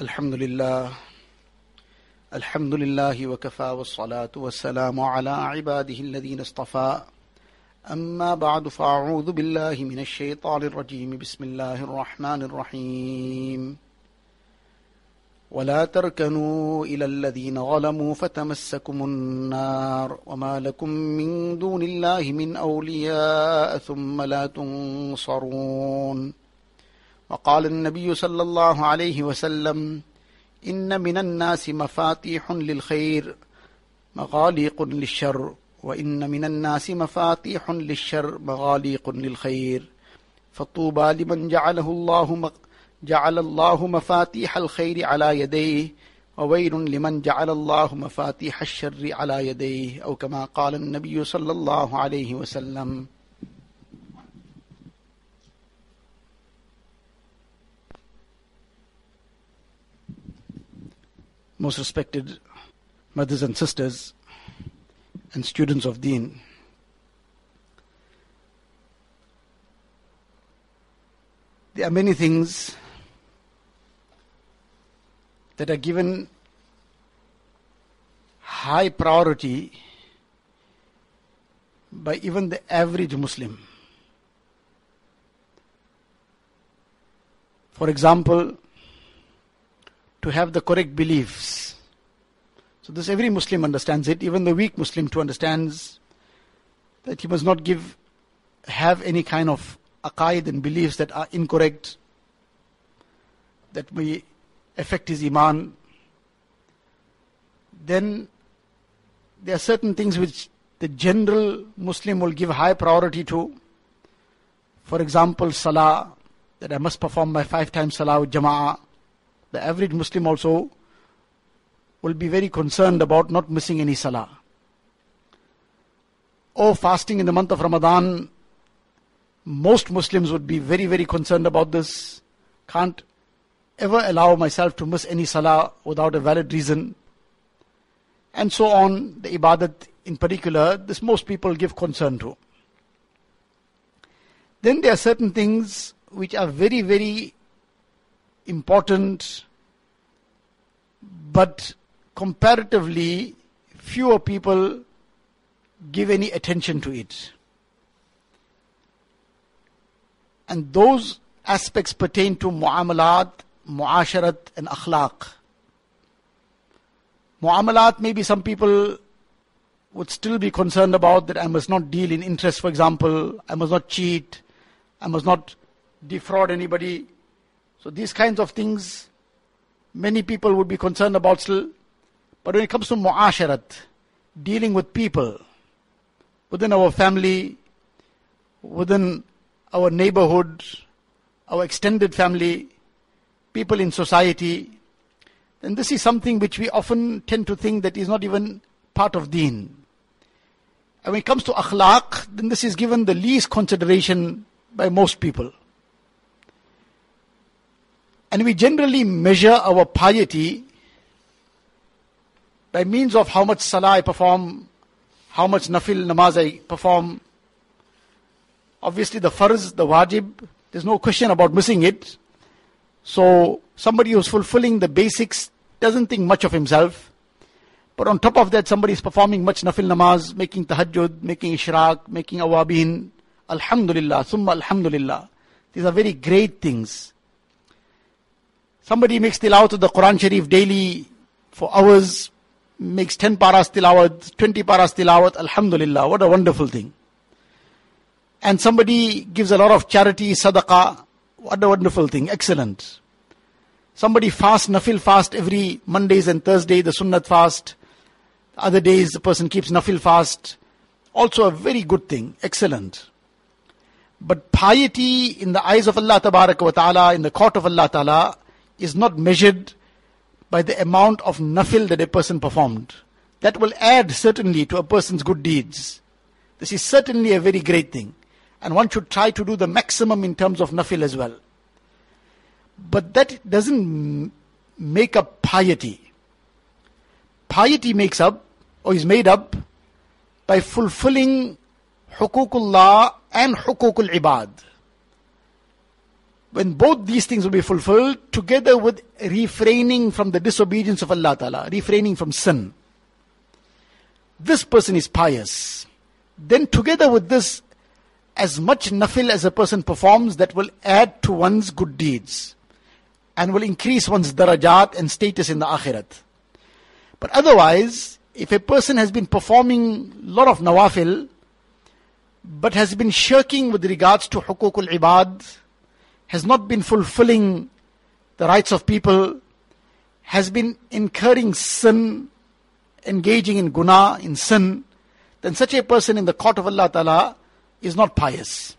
الحمد لله الحمد لله وكفى والصلاة والسلام على عباده الذين اصطفى. أما بعد فأعوذ بالله من الشيطان الرجيم. بسم الله الرحمن الرحيم. ولا تركنوا إلى الذين ظلموا فتمسكم النار وما لكم من دون الله من أولياء ثم لا تنصرون. وقال النبي صلى الله عليه وسلم إن من الناس مفاتيح للخير مغاليق للشر وإن من الناس مفاتيح للشر مغاليق للخير. فطوبى لمن جعله الله جعل الله مفاتيح الخير على يديه وويل لمن جعل الله مفاتيح الشر على يديه أو كما قال النبي صلى الله عليه وسلم. Most respected mothers and sisters and students of Deen. There are many things that are given high priority by even the average Muslim. For example, to have the correct beliefs. So this every Muslim understands it, even the weak Muslim too understands that he must not give have any kind of aqaid and beliefs that are incorrect, that may affect his iman. Then there are certain things which the general Muslim will give high priority to. For example, salah, that I must perform my five times salah with jama'ah the average Muslim also will be very concerned about not missing any salah. Or fasting in the month of Ramadan, most Muslims would be very, very concerned about this. Can't ever allow myself to miss any salah without a valid reason. And so on, the ibadat in particular, this most people give concern to. Then there are certain things which are very, very important, but comparatively fewer people give any attention to it. And those aspects pertain to muamalat, muasharat, and akhlaq. Muamalat, maybe some people would still be concerned about that I must not deal in interest, for example, I must not cheat, I must not defraud anybody. So these kinds of things, many people would be concerned about still. But when it comes to muasharat, dealing with people, within our family, within our neighborhood, our extended family, people in society, then this is something which we often tend to think that is not even part of deen. And when it comes to akhlaq, then this is given the least consideration by most people. And we generally measure our piety by means of how much salah I perform, how much nafil namaz I perform. Obviously, the farz, the wajib, there's no question about missing it. So, somebody who's fulfilling the basics doesn't think much of himself. But on top of that, somebody is performing much nafil namaz, making tahajjud, making ishraq, making awabin. Alhamdulillah, summa alhamdulillah. These are very great things. Somebody makes tilawat of the Quran Sharif daily for hours, makes 10 paras tilawat, 20 paras tilawat, alhamdulillah, what a wonderful thing. And somebody gives a lot of charity, sadaqah, what a wonderful thing, excellent. Somebody fasts, nafil fast every Mondays and Thursday, the sunnat fast. Other days the person keeps nafil fast. Also a very good thing, excellent. But piety in the eyes of Allah ta'ala, in the court of Allah ta'ala, is not measured by the amount of nafil that a person performed. That will add certainly to a person's good deeds. This is certainly a very great thing. And one should try to do the maximum in terms of nafil as well. But that doesn't make up piety. Piety makes up, or is made up, by fulfilling hukukullah and hukukul ibad when both these things will be fulfilled, together with refraining from the disobedience of Allah Ta'ala, refraining from sin. This person is pious. Then together with this, as much nafil as a person performs that will add to one's good deeds and will increase one's darajat and status in the akhirat. But otherwise, if a person has been performing a lot of nawafil, but has been shirking with regards to hukukul ibad, has not been fulfilling the rights of people, has been incurring sin, engaging in guna, in sin, then such a person in the court of Allah Ta'ala is not pious.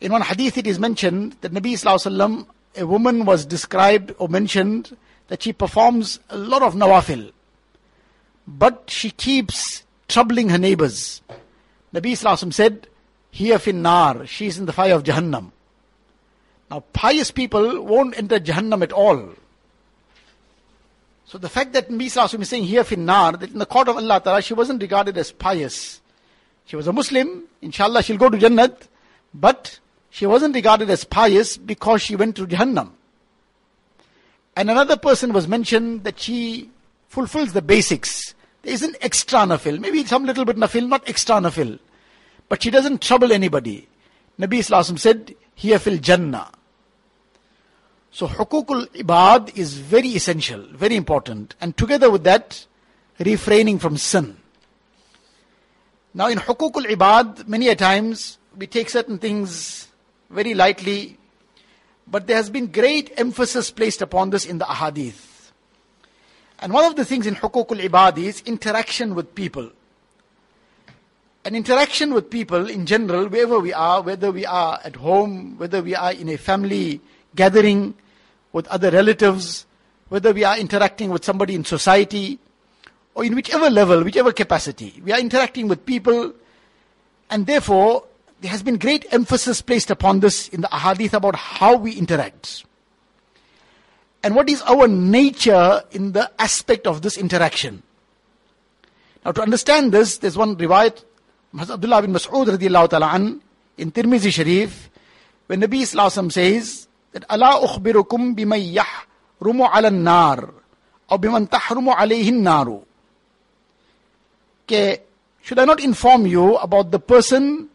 In one hadith it is mentioned that Nabi Sallallahu a woman was described or mentioned that she performs a lot of nawafil, but she keeps troubling her neighbors. Nabi Sallallahu said, Here fin nar, she is in the fire of Jahannam. Now, pious people won't enter Jahannam at all. So the fact that Sallallahu is saying here finnar, that in the court of Allah Ta'ala, she wasn't regarded as pious. She was a Muslim, inshallah she'll go to Jannat, but she wasn't regarded as pious because she went to Jahannam. And another person was mentioned that she fulfills the basics. There isn't extra nafil, maybe some little bit nafil, not extra nafil. But she doesn't trouble anybody. Nabi Sallallahu said, here fil Jannah. So hukukul ibad is very essential, very important. And together with that, refraining from sin. Now in hukukul ibad, many a times we take certain things very lightly, but there has been great emphasis placed upon this in the ahadith. And one of the things in hukukul ibad is interaction with people. An interaction with people in general, wherever we are, whether we are at home, whether we are in a family gathering, with other relatives, whether we are interacting with somebody in society, or in whichever level, whichever capacity. We are interacting with people, and therefore, there has been great emphasis placed upon this in the ahadith about how we interact. And what is our nature in the aspect of this interaction. Now to understand this, there's one riwayat Abdullah bin Mas'ud an, in Tirmizi Sharif, when Nabi Sallallahu says that Allah ukhbirukum ala nar or biman tahrumu alayhi naru. Should I not inform you about the person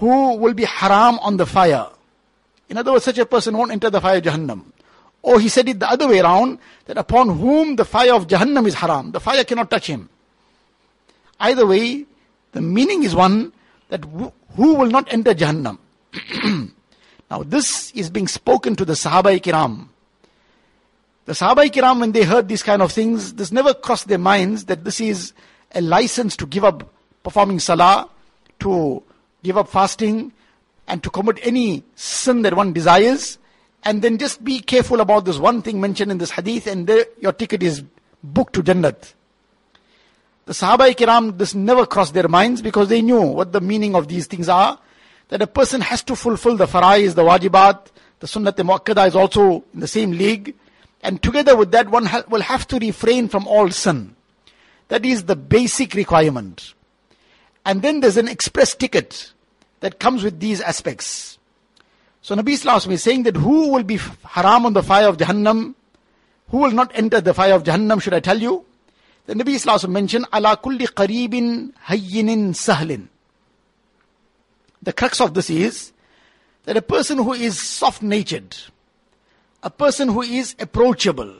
who will be haram on the fire? In other words, such a person won't enter the fire of Jahannam. Or he said it the other way around, that upon whom the fire of Jahannam is haram, the fire cannot touch him. Either way, the meaning is one that who will not enter Jahannam. now this is being spoken to the Sahaba Kiram. The Sahaba Kiram, when they heard these kind of things, this never crossed their minds that this is a license to give up performing salah, to give up fasting, and to commit any sin that one desires, and then just be careful about this one thing mentioned in this hadith, and there, your ticket is booked to Jannat. The Sahaba Kiram, this never crossed their minds because they knew what the meaning of these things are. That a person has to fulfill the farais, the wajibat, the sunnat muakkada is also in the same league. And together with that, one ha- will have to refrain from all sin. That is the basic requirement. And then there's an express ticket that comes with these aspects. So Nabi Sallallahu is saying that who will be haram on the fire of Jahannam? Who will not enter the fire of Jahannam, should I tell you? The Nabi Sallallahu mentioned, ala kulli qareebin hayyinin sahlin. The crux of this is that a person who is soft-natured, a person who is approachable,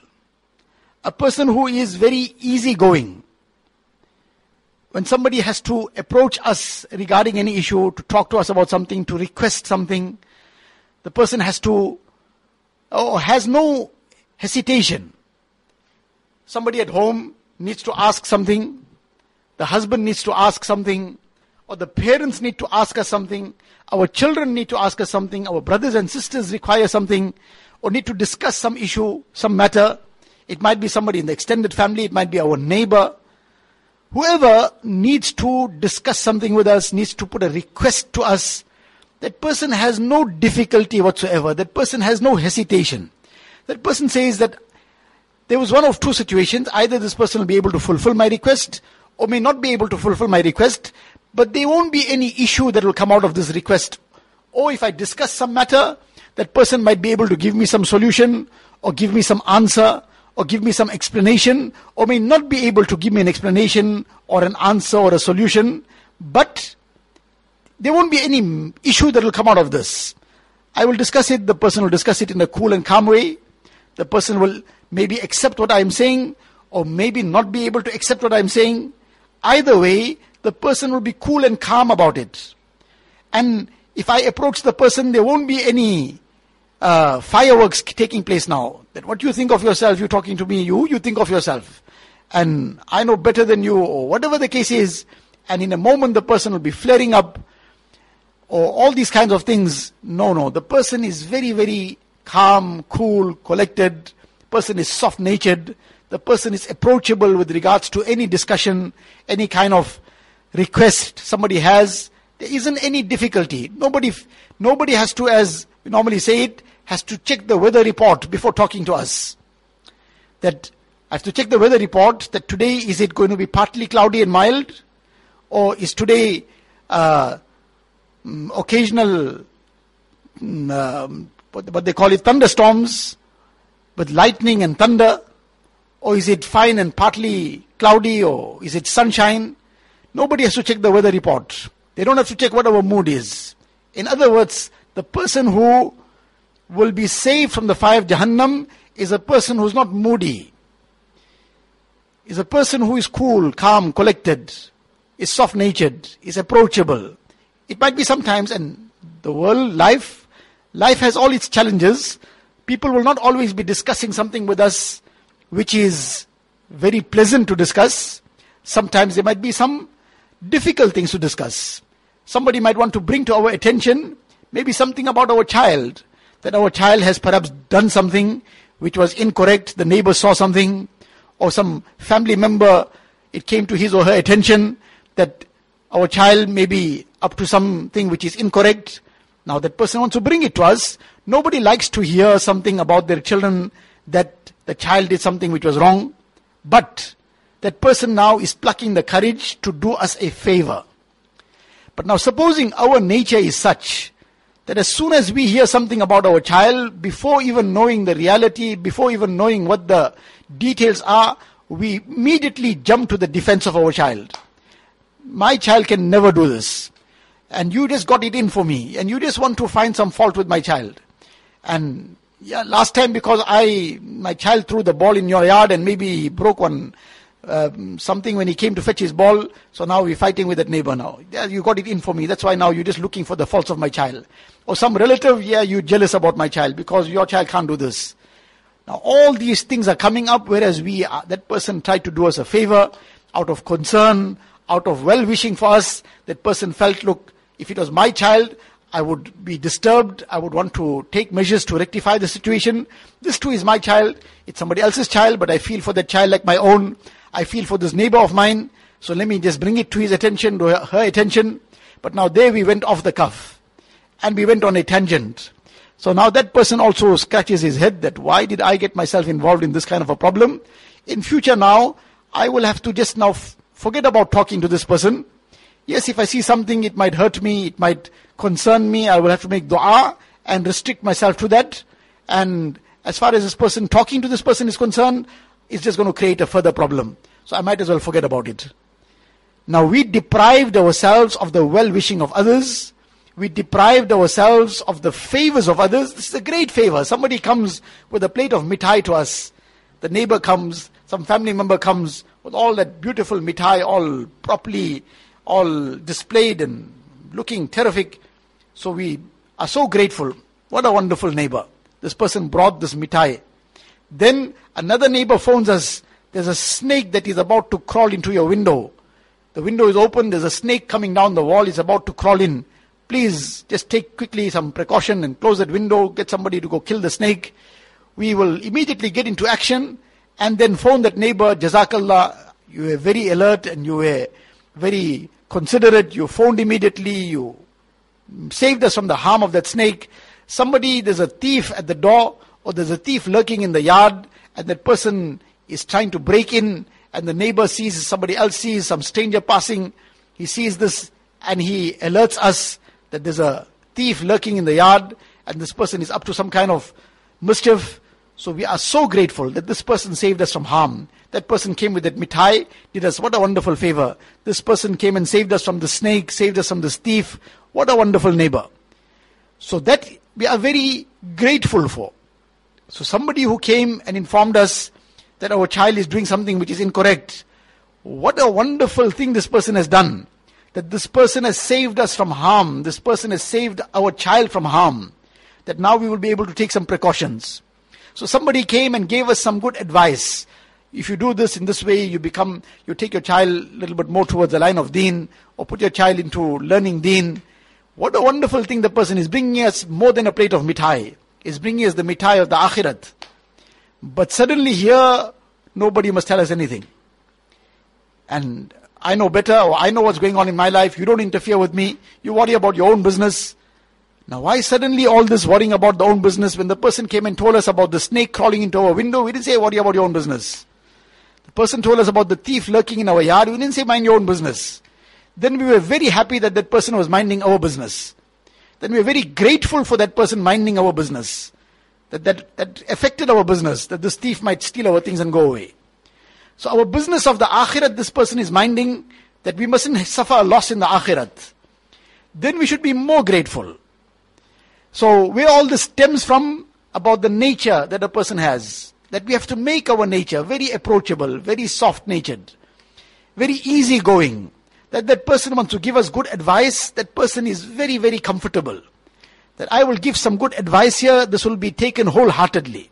a person who is very easygoing, when somebody has to approach us regarding any issue, to talk to us about something, to request something, the person has to, or has no hesitation. Somebody at home needs to ask something, the husband needs to ask something, or the parents need to ask us something, our children need to ask us something, our brothers and sisters require something, or need to discuss some issue, some matter. It might be somebody in the extended family, it might be our neighbor. Whoever needs to discuss something with us, needs to put a request to us, that person has no difficulty whatsoever. That person has no hesitation. That person says that there was one of two situations. Either this person will be able to fulfill my request or may not be able to fulfill my request, but there won't be any issue that will come out of this request Or if I discuss some matter, that person might be able to give me some solution or give me some answer or give me some explanation or may not be able to give me an explanation or an answer or a solution, but there won't be any issue that will come out of this. I will discuss it, the person will discuss it in a cool and calm way. The person will maybe accept what I am saying or maybe not be able to accept what I am saying. Either way, the person will be cool and calm about it. And if I approach the person, there won't be any uh, fireworks taking place now. That what you think of yourself, you're talking to me, you, you think of yourself. And I know better than you, or whatever the case is. And in a moment, the person will be flaring up, or all these kinds of things. No, no. The person is very, very calm, cool, collected. Person is soft natured. The person is approachable with regards to any discussion, any kind of request somebody has. There isn't any difficulty. Nobody, nobody has to, as we normally say it, has to check the weather report before talking to us. That I have to check the weather report that today is it going to be partly cloudy and mild, or is today uh, mm, occasional mm, um, what they call it thunderstorms with lightning and thunder, or is it fine and partly cloudy, or is it sunshine? Nobody has to check the weather report. They don't have to check what our mood is. In other words, the person who will be saved from the fire of Jahannam is a person who is not moody, is a person who is cool, calm, collected, is soft natured, is approachable. It might be sometimes, and the world, life, life has all its challenges. People will not always be discussing something with us which is very pleasant to discuss. Sometimes there might be some difficult things to discuss. Somebody might want to bring to our attention maybe something about our child that our child has perhaps done something which was incorrect, the neighbor saw something, or some family member, it came to his or her attention that our child may be up to something which is incorrect. Now that person wants to bring it to us. Nobody likes to hear something about their children that the child did something which was wrong. But that person now is plucking the courage to do us a favor. But now supposing our nature is such that as soon as we hear something about our child, before even knowing the reality, before even knowing what the details are, we immediately jump to the defense of our child. My child can never do this. And you just got it in for me. And you just want to find some fault with my child. And yeah, last time because I, my child threw the ball in your yard and maybe broke one um, something when he came to fetch his ball. So now we're fighting with that neighbor now. Yeah, you got it in for me. That's why now you're just looking for the faults of my child. Or some relative, yeah, you're jealous about my child because your child can't do this. Now all these things are coming up, whereas we, uh, that person tried to do us a favor out of concern, out of well-wishing for us. That person felt, look, if it was my child, I would be disturbed. I would want to take measures to rectify the situation. This too is my child. It's somebody else's child, but I feel for that child like my own. I feel for this neighbor of mine, so let me just bring it to his attention, to her, attention. But now there we went off the cuff and we went on a tangent. So now that person also scratches his head that why did I get myself involved in this kind of a problem? In future now, I will have to just now f- forget about talking to this person. Yes, if I see something, it might hurt me, it might concern me, I will have to make dua and restrict myself to that. And as far as this person, talking to this person is concerned, it's just going to create a further problem. So I might as well forget about it. Now we deprived ourselves of the well-wishing of others. We deprived ourselves of the favors of others. This is a great favor. Somebody comes with a plate of mitai to us. The neighbor comes, some family member comes with all that beautiful mitai, all properly, all displayed and looking terrific. So we are so grateful. What a wonderful neighbor. This person brought this mithai. Then another neighbor phones us. There's a snake that is about to crawl into your window. The window is open. There's a snake coming down the wall. It's about to crawl in. Please just take quickly some precaution and close that window. Get somebody to go kill the snake. We will immediately get into action and then phone that neighbor. Jazakallah. You were very alert and you were very considerate. You phoned immediately. You saved us from the harm of that snake. Somebody, there's a thief at the door or there's a thief lurking in the yard and that person is trying to break in and the neighbor sees somebody else sees some stranger passing he sees this and he alerts us that there's a thief lurking in the yard and this person is up to some kind of mischief. So we are so grateful that this person saved us from harm. That person came with that mitai, did us what a wonderful favor. This person came and saved us from the snake, saved us from this thief. What a wonderful neighbor. So that we are very grateful for. So somebody who came and informed us that our child is doing something which is incorrect. What a wonderful thing this person has done. That this person has saved us from harm. This person has saved our child from harm. That now we will be able to take some precautions. So somebody came and gave us some good advice. If you do this in this way, you become, you take your child a little bit more towards the line of deen, or put your child into learning deen. What a wonderful thing the person is bringing us more than a plate of mithai. Is bringing us the mithai of the akhirat. But suddenly here, nobody must tell us anything. And I know better, or I know what's going on in my life. You don't interfere with me. You worry about your own business. Now, why suddenly all this worrying about the own business when the person came and told us about the snake crawling into our window? We didn't say worry about your own business. The person told us about the thief lurking in our yard. We didn't say mind your own business. Then we were very happy that that person was minding our business. Then we're very grateful for that person minding our business. That, that, that affected our business, that this thief might steal our things and go away. So our business of the akhirat, this person is minding that we mustn't suffer a loss in the akhirat. Then we should be more grateful. So where all this stems from about the nature that a person has, that we have to make our nature very approachable, very soft natured, very easy going. That that person wants to give us good advice, that person is very, very comfortable that I will give some good advice here, this will be taken wholeheartedly.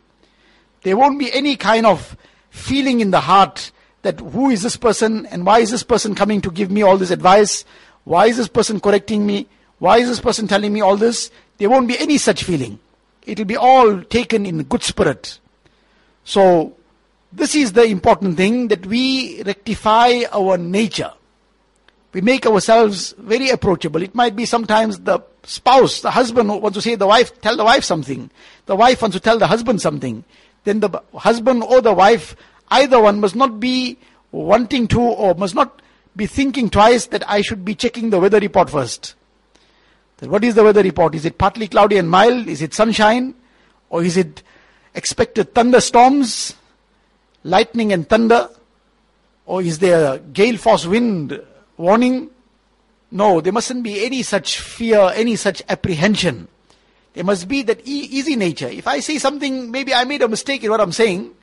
There won't be any kind of feeling in the heart that who is this person and why is this person coming to give me all this advice? Why is this person correcting me? Why is this person telling me all this? There won't be any such feeling. It will be all taken in good spirit. So, this is the important thing that we rectify our nature. We make ourselves very approachable. It might be sometimes the spouse, the husband wants to say the wife, tell the wife something. The wife wants to tell the husband something. Then the husband or the wife, either one must not be wanting to or must not be thinking twice that I should be checking the weather report first. That what is the weather report? Is it partly cloudy and mild? Is it sunshine? Or is it expected thunderstorms, lightning and thunder? Or is there gale force wind warning? No, there mustn't be any such fear, any such apprehension. There must be that e- easy nature. If I say something, maybe I made a mistake in what I'm saying.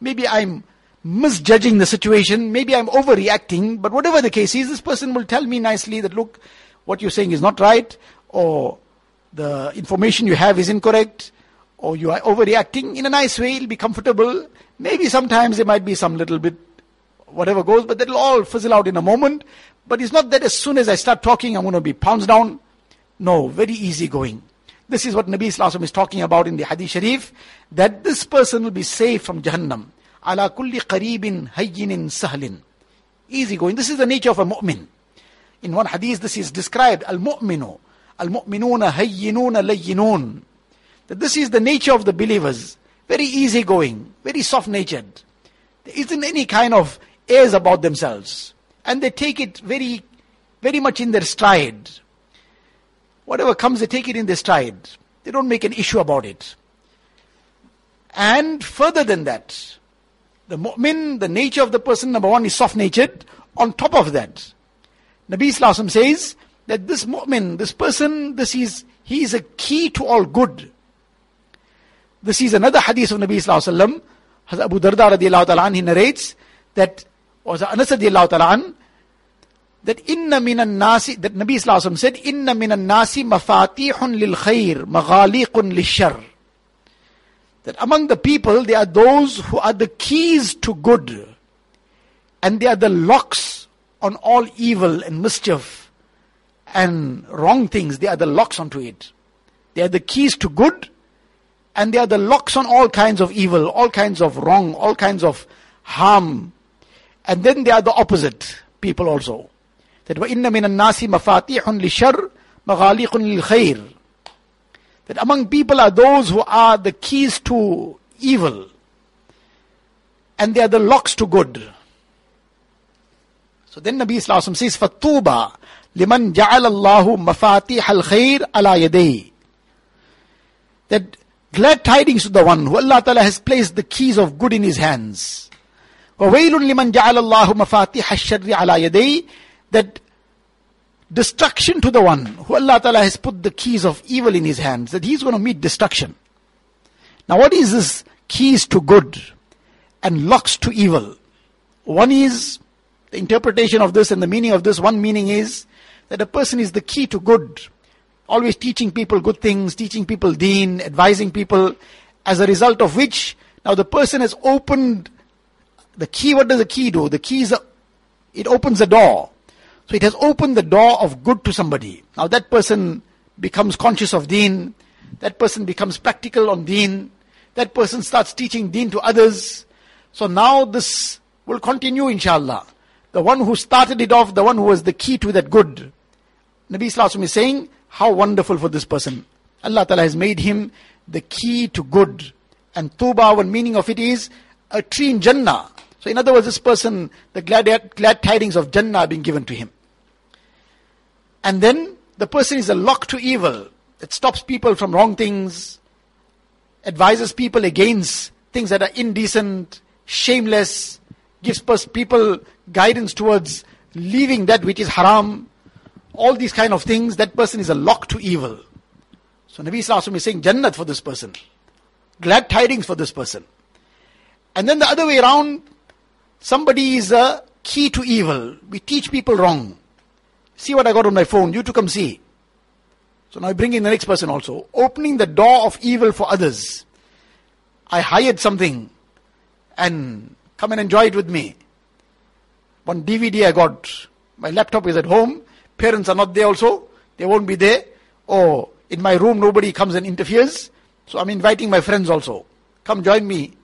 Maybe I'm misjudging the situation. Maybe I'm overreacting. But whatever the case is, this person will tell me nicely that, look, what you're saying is not right, or the information you have is incorrect, or you are overreacting in a nice way. It'll be comfortable. Maybe sometimes there might be some little bit whatever goes, but that'll all fizzle out in a moment. But it's not that as soon as I start talking, I'm going to be pounced down. No, very easy going. This is what Nabi Sallallahu is talking about in the Hadith Sharif, that this person will be saved from Jahannam. Ala kulli qareebin hayyinin sahlin. Easy going. This is the nature of a mu'min. In one hadith, this is described, al-mu'minu. Al-mu'minuna hayyinuna layyinun. That this is the nature of the believers. Very easy going, very soft natured. There isn't any kind of airs about themselves and they take it very, very much in their stride. Whatever comes, they take it in their stride. They don't make an issue about it. And further than that, the mu'min, the nature of the person, number one, is soft natured. On top of that, Nabi Sallallahu says that this mu'min, this person, this is, he is a key to all good. This is another hadith of Nabi Sallallahu Abu Darda radiallahu ta'ala he narrates that was Anas ta'ala that inna minan nasi, that Nabi Sallallahu said, inna minan nasi mafatihun lil khair, maghaliqun lil shar. That among the people, there are those who are the keys to good. And they are the locks on all evil and mischief and wrong things. They are the locks onto it. They are the keys to good and they are the locks on all kinds of evil, all kinds of wrong, all kinds of harm and then they are the opposite people also. That وَإِنَّ مِنَ النَّاسِ مَفَاتِحٌ لِشَرٍ مَغَالِقٌ لِلْخَيْرِ That among people are those who are the keys to evil. And they are the locks to good. So then Nabi Sallallahu says, فَطُوبَى لمن جعل الله مفاتيح الخير على يديه that glad tidings to the one who Allah Ta'ala has placed the keys of good in his hands وويل لمن جعل الله مفاتيح الشر على يديه that destruction to the one who Allah Ta'ala has put the keys of evil in his hands that he's going to meet destruction now what is this keys to good and locks to evil one is the interpretation of this and the meaning of this one meaning is that a person is the key to good. Always teaching people good things, teaching people deen, advising people, as a result of which, now the person has opened the key. What does the key do? The key is, a, it opens the door. So it has opened the door of good to somebody. Now that person becomes conscious of deen, that person becomes practical on deen, that person starts teaching deen to others. So now this will continue inshallah. The one who started it off, the one who was the key to that good, Nabi Sallallahu is saying, how wonderful for this person. Allah Ta'ala has made him the key to good. And tuba, one meaning of it is a tree in Jannah. So in other words, this person, the glad, glad tidings of Jannah are being given to him. And then the person is a lock to evil. It stops people from wrong things, advises people against things that are indecent, shameless, gives people guidance towards leaving that which is haram, all these kind of things, that person is a lock to evil. So Nabi Sallallahu is saying Jannat for this person. Glad tidings for this person. And then the other way around, somebody is a key to evil. We teach people wrong. See what I got on my phone, you to come see. So now I bring in the next person also. Opening the door of evil for others. I hired something and come and enjoy it with me. One DVD I got. My laptop is at home. Parents are not there also. They won't be there. Or in my room, nobody comes and interferes. So I'm inviting my friends also. Come join me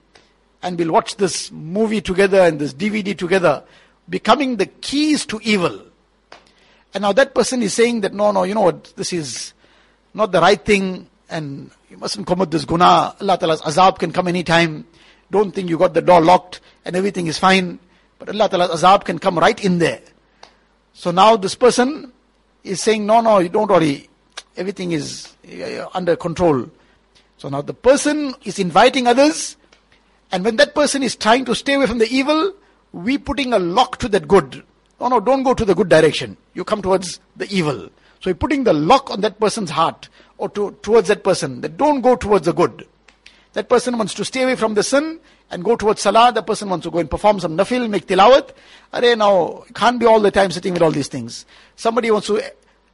and we'll watch this movie together and this DVD together, becoming the keys to evil. And now that person is saying that no, no, you know what, this is not the right thing and you mustn't commit this guna. Allah Ta'ala's azab can come anytime. Don't think you got the door locked and everything is fine. But Allah Ta'ala's azab can come right in there. So now this person is saying, no, no, you don't worry. Everything is uh, under control. So now the person is inviting others, and when that person is trying to stay away from the evil, we putting a lock to that good. No, no, don't go to the good direction. You come towards the evil. So we're putting the lock on that person's heart or to, towards that person that don't go towards the good. That person wants to stay away from the sin and go towards salah. The person wants to go and perform some nafil, make tilawat. Are now, can't be all the time sitting with all these things. Somebody wants to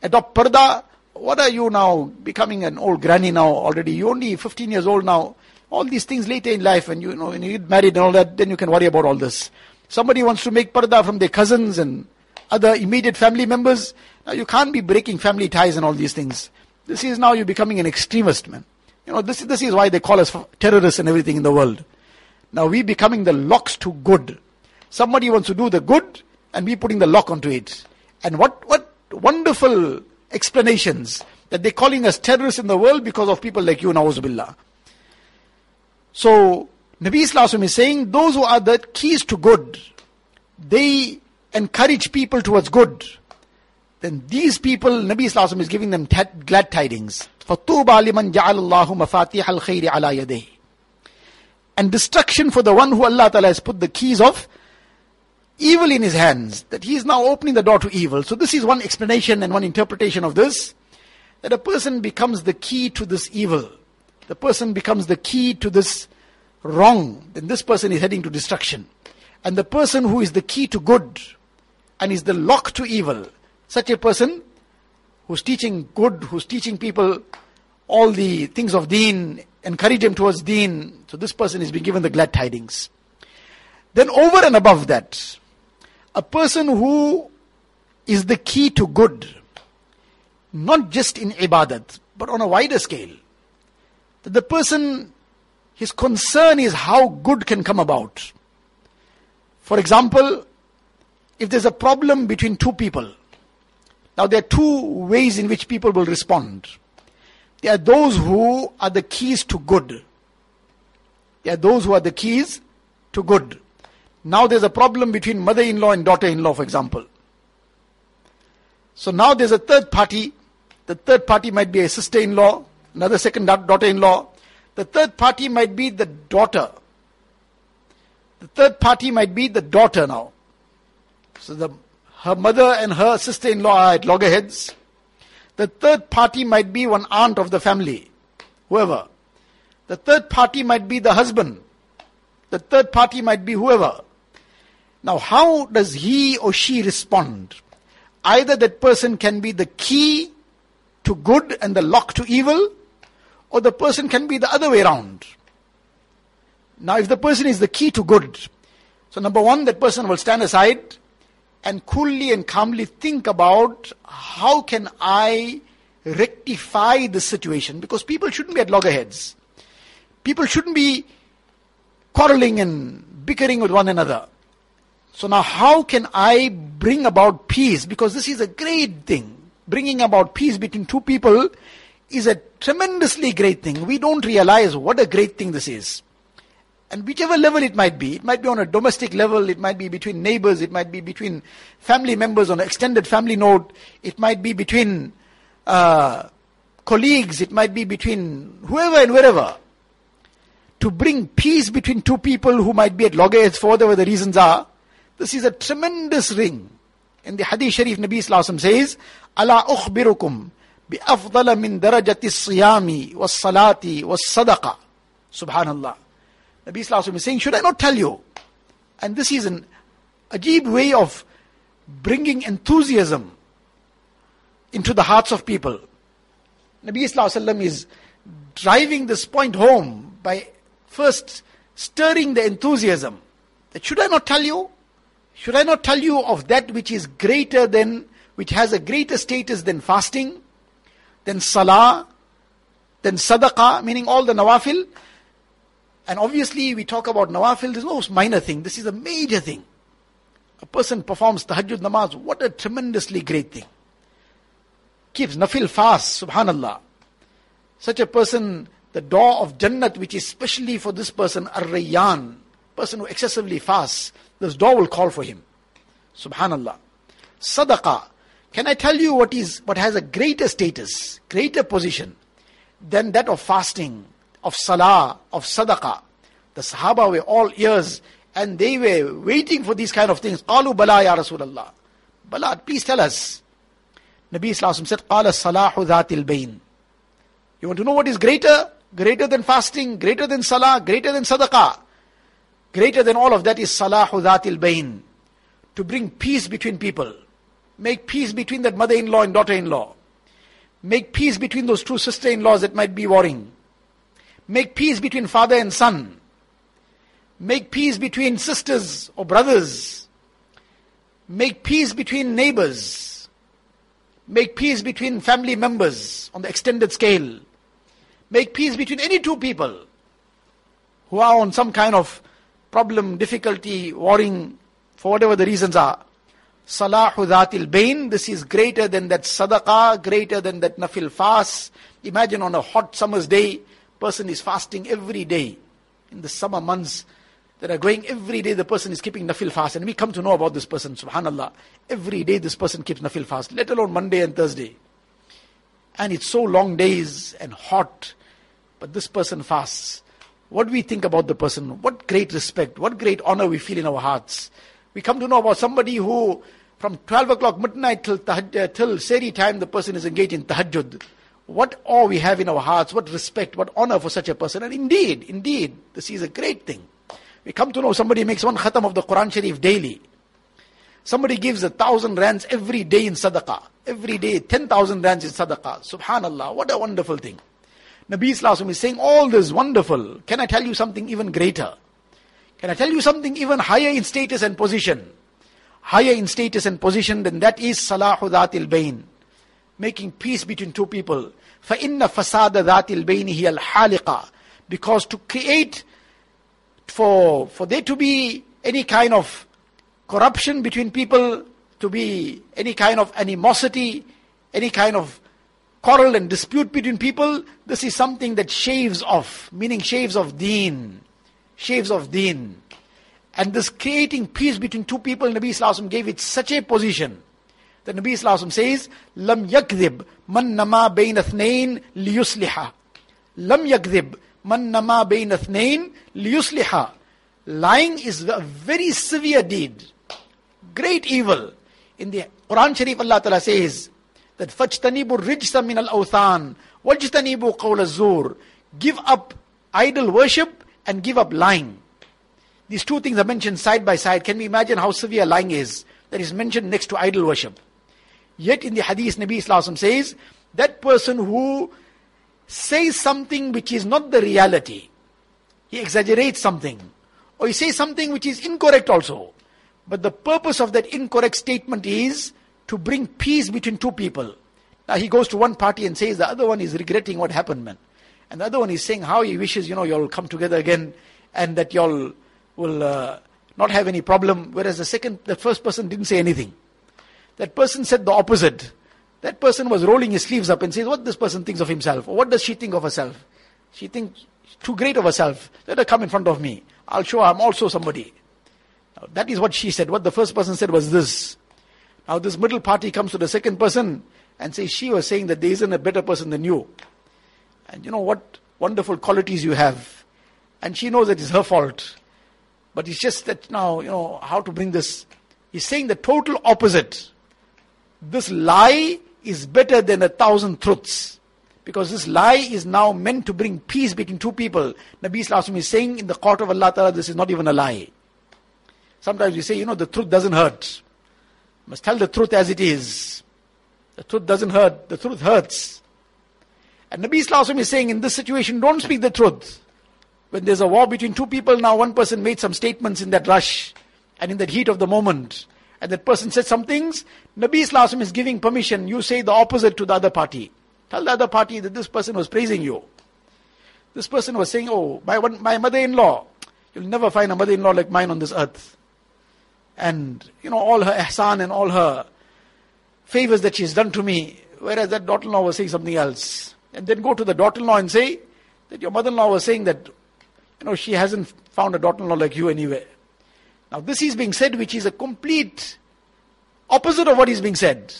adopt parda. What are you now becoming an old granny now already? You're only 15 years old now. All these things later in life, and you know, when you get married and all that, then you can worry about all this. Somebody wants to make parda from their cousins and other immediate family members. Now you can't be breaking family ties and all these things. This is now you're becoming an extremist, man. You know, this, this is why they call us terrorists and everything in the world. Now we becoming the locks to good. Somebody wants to do the good and we putting the lock onto it. And what, what wonderful explanations that they're calling us terrorists in the world because of people like you, Nauzubillah. So, Nabi Islam is saying those who are the keys to good, they encourage people towards good. Then these people, Nabi Islam is giving them glad tidings. فَطُوبَى لِمَنْ جَعَلَ اللَّهُ مَفَاتِيحَ الْخَيْرِ عَلَى يَدَيْهِ and destruction for the one who Allah Ta'ala has put the keys of evil in his hands, that he is now opening the door to evil. So this is one explanation and one interpretation of this, that a person becomes the key to this evil. The person becomes the key to this wrong, then this person is heading to destruction. And the person who is the key to good and is the lock to evil, such a person who's teaching good, who's teaching people all the things of deen, encourage him towards deen. So this person is being given the glad tidings. Then over and above that, a person who is the key to good, not just in ibadat, but on a wider scale. That the person, his concern is how good can come about. For example, if there's a problem between two people, now there are two ways in which people will respond. There are those who are the keys to good. There are those who are the keys to good. Now there's a problem between mother-in-law and daughter-in-law, for example. So now there's a third party. The third party might be a sister-in-law, another second daughter-in-law. The third party might be the daughter. The third party might be the daughter now. So the, her mother and her sister-in-law are at loggerheads. The third party might be one aunt of the family, whoever. The third party might be the husband. The third party might be whoever. Now, how does he or she respond? Either that person can be the key to good and the lock to evil, or the person can be the other way around. Now, if the person is the key to good, so number one, that person will stand aside and coolly and calmly think about how can I rectify the situation because people shouldn't be at loggerheads. People shouldn't be quarreling and bickering with one another. So now how can I bring about peace? Because this is a great thing. Bringing about peace between two people is a tremendously great thing. We don't realize what a great thing this is. And whichever level it might be, it might be on a domestic level, it might be between neighbors, it might be between family members on an extended family note, it might be between uh, colleagues, it might be between whoever and wherever. To bring peace between two people who might be at loggerheads for whatever the reasons are, this is a tremendous ring. In the Hadith Sharif, Nabi Sallallahu says, "Allah ukhbirukum darajati siyami was salati was sadaqa." Subhanallah. Nabi Sallallahu is saying, should I not tell you? And this is an ajib way of bringing enthusiasm into the hearts of people. Nabi Sallallahu is driving this point home by first stirring the enthusiasm. That should I not tell you? Should I not tell you of that which is greater than, which has a greater status than fasting, than salah, then sadaqah, meaning all the nawafil? And obviously, we talk about nawafil, this is no minor thing. This is a major thing. A person performs tahajjud namaz, what a tremendously great thing. Keeps nafil fast, subhanallah. Such a person, the door of Jannat, which is specially for this person, ar-rayyan, person who excessively fasts, this door will call for him. Subhanallah. Sadaqah. Can I tell you what is what has a greater status, greater position than that of fasting, of salah, of sadaqah? The Sahaba were all ears and they were waiting for these kind of things. Qalu bala ya Rasulullah. Bala, please tell us. Nabi Islam said, Qala salahu dhatil bain. You want to know what is greater? Greater than fasting, greater than salah, greater than sadaqah. Greater than all of that is salahu dhatil bain. To bring peace between people Make peace between that mother-in-law and daughter-in-law. Make peace between those two sister-in-laws that might be warring. Make peace between father and son. Make peace between sisters or brothers. Make peace between neighbors. Make peace between family members on the extended scale. Make peace between any two people who are on some kind of problem, difficulty, warring, for whatever the reasons are. Salahu dhatil bain, this is greater than that sadaqah, greater than that nafil fast. Imagine on a hot summer's day, person is fasting every day. In the summer months that are going every day the person is keeping nafil fast and we come to know about this person subhanallah. Every day this person keeps nafil fast let alone monday and thursday. And it's so long days and hot but this person fasts. What do we think about the person? What great respect what great honor we feel in our hearts. We come to know about somebody who from 12 o'clock midnight till, tahajjud, uh, till seri time the person is engaged in tahajjud what awe we have in our hearts, what respect, what honor for such a person. And indeed, indeed, this is a great thing. We come to know somebody makes one khatam of the Quran Sharif daily. Somebody gives a thousand rands every day in sadaqah. Every day, ten thousand rands in sadaqah. Subhanallah, what a wonderful thing. Nabi Islam is saying all this wonderful. Can I tell you something even greater? Can I tell you something even higher in status and position? Higher in status and position than that is salahu dhatil bain. Making peace between two people. فإن فساد ذات البين هي الحالقة because to create for for there to be any kind of corruption between people to be any kind of animosity any kind of quarrel and dispute between people this is something that shaves off meaning shaves of deen shaves of deen and this creating peace between two people Nabi Sallallahu gave it such a position The Nabi Sallallahu says, Lam yakdhib man nama bain athnain liyusliha. Lam yakdhib man nama bain athnain liyusliha. Lying is a very severe deed. Great evil. In the Quran Sharif, Allah Ta'ala says that فَاجْتَنِبُوا الرِّجْسَ مِنَ الْأَوْثَانِ وَاجْتَنِبُوا قَوْلَ الزُّورِ Give up idol worship and give up lying. These two things are mentioned side by side. Can we imagine how severe lying is? That is mentioned next to idol worship. Yet in the hadith, Nabi Islam says, that person who says something which is not the reality, he exaggerates something, or he says something which is incorrect also. But the purpose of that incorrect statement is to bring peace between two people. Now he goes to one party and says the other one is regretting what happened, man. And the other one is saying how he wishes, you know, you'll come together again and that you'll will uh, not have any problem. Whereas the second, the first person didn't say anything. That person said the opposite. That person was rolling his sleeves up and says, what this person thinks of himself, or what does she think of herself? She thinks too great of herself. Let her come in front of me. I'll show her I'm also somebody. Now, that is what she said. What the first person said was this. Now this middle party comes to the second person and says, she was saying that there isn't a better person than you. And you know what wonderful qualities you have. And she knows that it's her fault. But it's just that now, you know, how to bring this. He's saying the total opposite. This lie is better than a thousand truths. Because this lie is now meant to bring peace between two people. Nabi Islam is saying in the court of Allah Ta'ala, this is not even a lie. Sometimes we say, you know, the truth doesn't hurt. You must tell the truth as it is. The truth doesn't hurt, the truth hurts. And Nabi Islam is saying in this situation, don't speak the truth. When there's a war between two people, now one person made some statements in that rush and in that heat of the moment. And that person said some things. Nabi Islam is giving permission. You say the opposite to the other party. Tell the other party that this person was praising you. This person was saying, Oh, my, one, my mother in law. You'll never find a mother in law like mine on this earth. And, you know, all her ihsan and all her favors that she's done to me. Whereas that daughter in law was saying something else. And then go to the daughter in law and say that your mother in law was saying that you know, she hasn't found a daughter-in-law like you anywhere. Now this is being said which is a complete opposite of what is being said.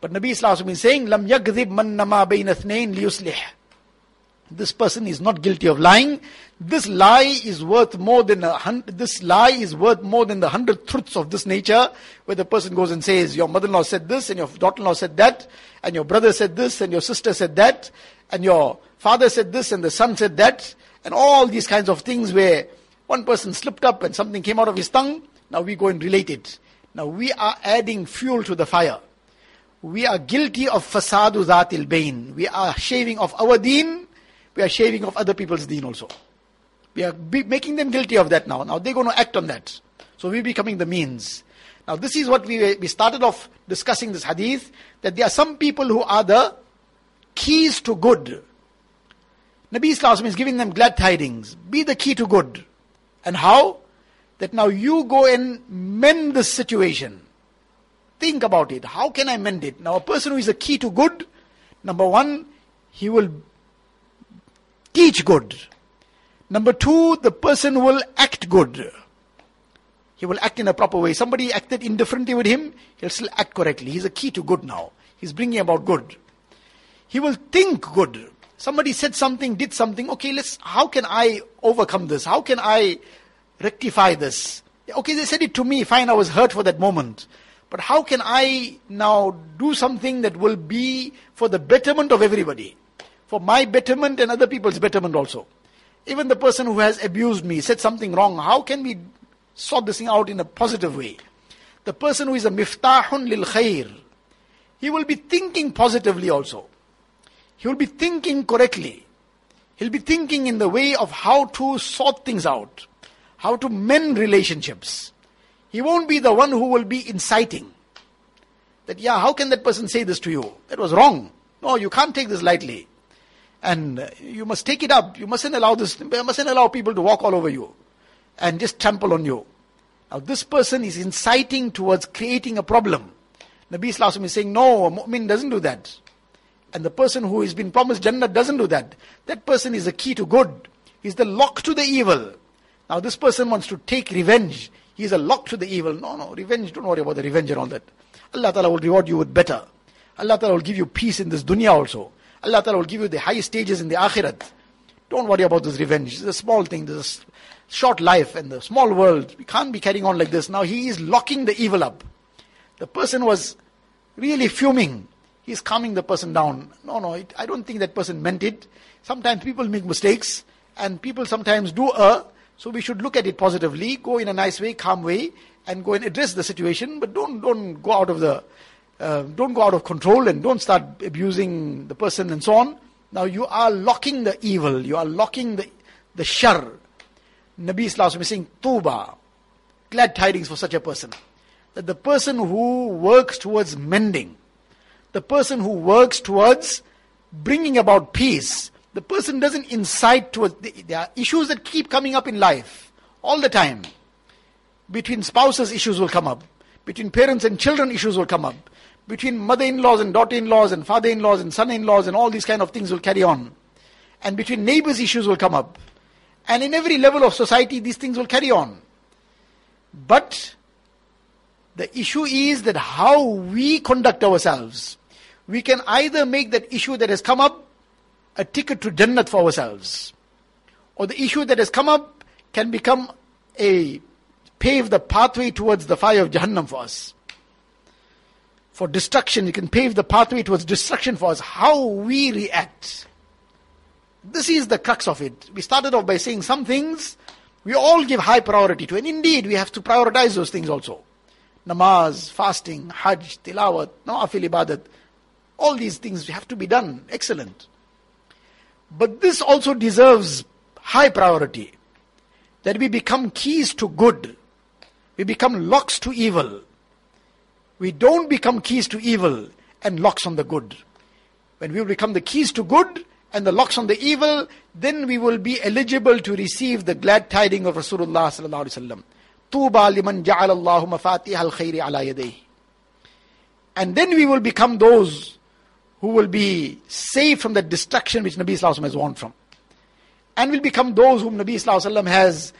But Nabi Islam is saying, Lam yagdhib man nama bayn athnain liyuslih. This person is not guilty of lying. This lie is worth more than a hundred, this lie is worth more than the hundred truths of this nature, where the person goes and says, your mother-in-law said this, and your daughter-in-law said that, and your brother said this, and your sister said that, and your father said this, and the son said that, and all these kinds of things where one person slipped up and something came out of his tongue, now we go and relate it. Now we are adding fuel to the fire. We are guilty of fasadu zatil bain. We are shaving off our deen, we are shaving off other people's deen also. We are making them guilty of that now. Now they're going to act on that. So we're becoming the means. Now this is what we, we started off discussing this hadith, that there are some people who are the keys to good. Nabi Islam is giving them glad tidings. Be the key to good. And how? That now you go and mend the situation. Think about it. How can I mend it? Now, a person who is a key to good, number one, he will teach good. Number two, the person will act good. He will act in a proper way. Somebody acted indifferently with him, he'll still act correctly. He's a key to good now. He's bringing about good. He will think good. Somebody said something, did something. Okay, let's, how can I overcome this? How can I rectify this? Okay, they said it to me. Fine, I was hurt for that moment. But how can I now do something that will be for the betterment of everybody? For my betterment and other people's betterment also. Even the person who has abused me, said something wrong, how can we sort this thing out in a positive way? The person who is a miftahun lil khair, he will be thinking positively also. He will be thinking correctly. He'll be thinking in the way of how to sort things out, how to mend relationships. He won't be the one who will be inciting. That, yeah, how can that person say this to you? That was wrong. No, you can't take this lightly. And uh, you must take it up. You mustn't allow this, you mustn't allow people to walk all over you and just trample on you. Now, this person is inciting towards creating a problem. Nabi Islam is saying, no, a mu'min doesn't do that. And the person who has been promised Jannah doesn't do that. That person is the key to good. He's the lock to the evil. Now this person wants to take revenge. He's a lock to the evil. No, no, revenge, don't worry about the revenge and all that. Allah Ta'ala will reward you with better. Allah Ta'ala will give you peace in this dunya also. Allah Ta'ala will give you the highest stages in the akhirat. Don't worry about this revenge. It's a small thing. This short life and the small world. We can't be carrying on like this. Now he is locking the evil up. The person was really fuming. He's calming the person down. No, no, it, I don't think that person meant it. Sometimes people make mistakes and people sometimes do err. So we should look at it positively, go in a nice way, calm way, and go and address the situation. But don't don't go out of the uh, don't go out of control and don't start abusing the person and so on. Now you are locking the evil. You are locking the the shar. Nabi Islam is saying, Tuba, glad tidings for such a person. That the person who works towards mending, the person who works towards bringing about peace, the person doesn't incite towards, there are issues that keep coming up in life all the time. Between spouses, issues will come up. Between parents and children, issues will come up. Between mother-in-laws and daughter-in-laws and father-in-laws and son-in-laws and all these kind of things will carry on. And between neighbors, issues will come up. And in every level of society, these things will carry on. But the issue is that how we conduct ourselves. We can either make that issue that has come up a ticket to Jannat for ourselves, or the issue that has come up can become a pave the pathway towards the fire of Jahannam for us. For destruction, it can pave the pathway towards destruction for us. How we react. This is the crux of it. We started off by saying some things we all give high priority to, and indeed we have to prioritize those things also. Namaz, fasting, Hajj, Tilawat, Nawafil Ibadat, all these things have to be done. Excellent. But this also deserves high priority. That we become keys to good. We become locks to evil. We don't become keys to evil and locks on the good. When we become the keys to good, and the locks on the evil, then we will be eligible to receive the glad tiding of Rasulullah sallallahu alaihi wasallam. Yadayhi. And then we will become those who will be saved from the destruction which Nabi Sallallahu has warned from. And will become those whom Nabi Sallallahu has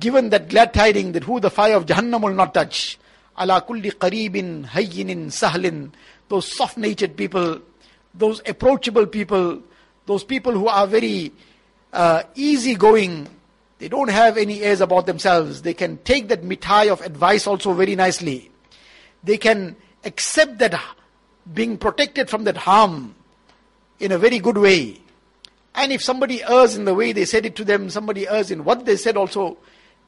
given that glad tiding that who the fire of Jahannam will not touch. Ala kulli qareebin, hayyinin, sahlin. Those soft-natured people, those approachable people, those people who are very uh, easygoing, they don't have any airs about themselves. They can take that mitai of advice also very nicely. They can accept that being protected from that harm in a very good way. And if somebody errs in the way they said it to them, somebody errs in what they said also,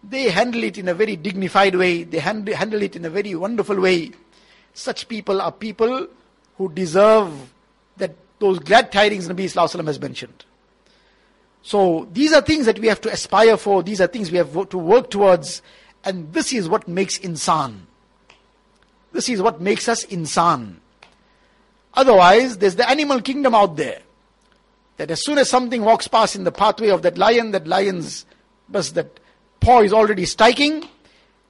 they handle it in a very dignified way. They handle, handle it in a very wonderful way. Such people are people who deserve that those glad tidings Nabi Wasallam has mentioned. So these are things that we have to aspire for, these are things we have to work towards, and this is what makes insan. This is what makes us insan. Otherwise, there's the animal kingdom out there. That as soon as something walks past in the pathway of that lion, that lion's bus, that paw is already striking,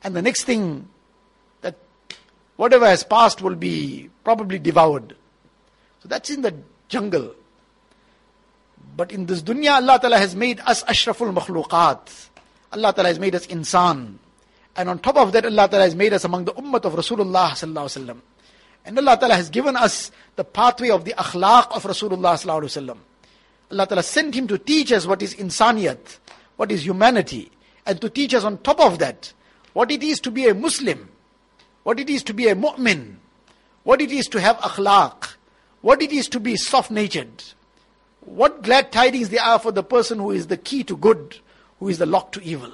and the next thing that whatever has passed will be probably devoured. So that's in the jungle. But in this dunya, Allah Ta'ala has made us ashraful makhluqat. Allah Ta'ala has made us insan. And on top of that, Allah Ta'ala has made us among the ummah of Rasulullah Sallallahu Alaihi Wasallam. And Allah Ta'ala has given us the pathway of the akhlaq of Rasulullah Sallallahu Alaihi Wasallam. Allah Ta'ala sent him to teach us what is insaniyat, what is humanity, and to teach us on top of that, what it is to be a Muslim, what it is to be a mu'min, what it is to have akhlaq, what it is to be soft natured, what glad tidings they are for the person who is the key to good, who is the lock to evil.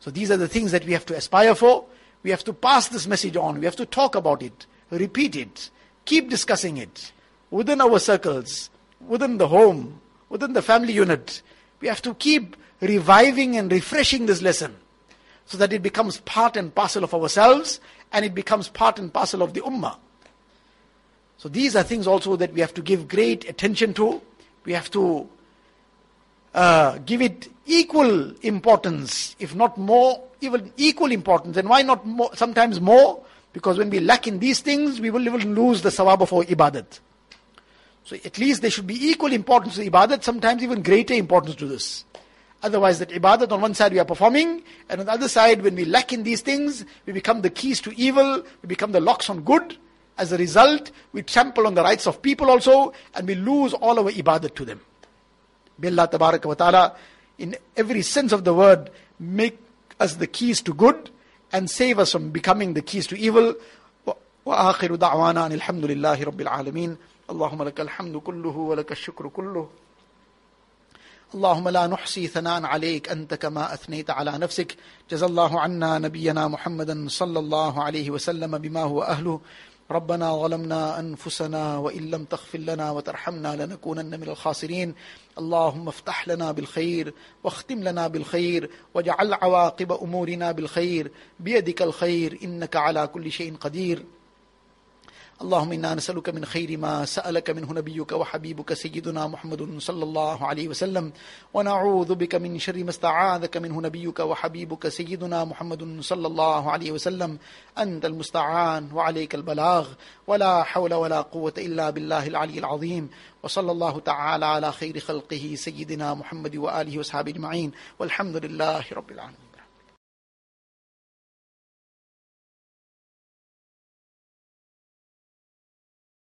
So these are the things that we have to aspire for. We have to pass this message on. We have to talk about it, repeat it, keep discussing it within our circles, within the home, within the family unit. We have to keep reviving and refreshing this lesson so that it becomes part and parcel of ourselves and it becomes part and parcel of the ummah. So these are things also that we have to give great attention to. We have to uh, give it equal importance, if not more, even equal importance. And why not more, sometimes more? Because when we lack in these things, we will even lose the sawab of our ibadat. So at least there should be equal importance to ibadat, sometimes even greater importance to this. Otherwise, that ibadat on one side we are performing, and on the other side, when we lack in these things, we become the keys to evil, we become the locks on good, As a result, we trample on the rights of people also, and we lose all our ibadat to them. May Allah wa Ta'ala, in every sense of the word, make us the keys to good and save us from becoming the keys to evil. وآخر دعوانا أن الحمد لله رب العالمين اللهم لك الحمد كله ولك الشكر كله اللهم لا نحصي ثناء عليك انت كما اثنيت على نفسك جزى الله عنا نبينا محمدا صلى الله عليه وسلم بما هو اهله ربنا ظلمنا أنفسنا وإن لم تغفر لنا وترحمنا لنكونن من الخاسرين. اللهم افتح لنا بالخير واختم لنا بالخير واجعل عواقب أمورنا بالخير. بيدك الخير إنك على كل شيء قدير. اللهم انا نسالك من خير ما سالك منه نبيك وحبيبك سيدنا محمد صلى الله عليه وسلم، ونعوذ بك من شر ما استعاذك منه نبيك وحبيبك سيدنا محمد صلى الله عليه وسلم. انت المستعان وعليك البلاغ، ولا حول ولا قوه الا بالله العلي العظيم. وصلى الله تعالى على خير خلقه سيدنا محمد واله واصحابه اجمعين والحمد لله رب العالمين.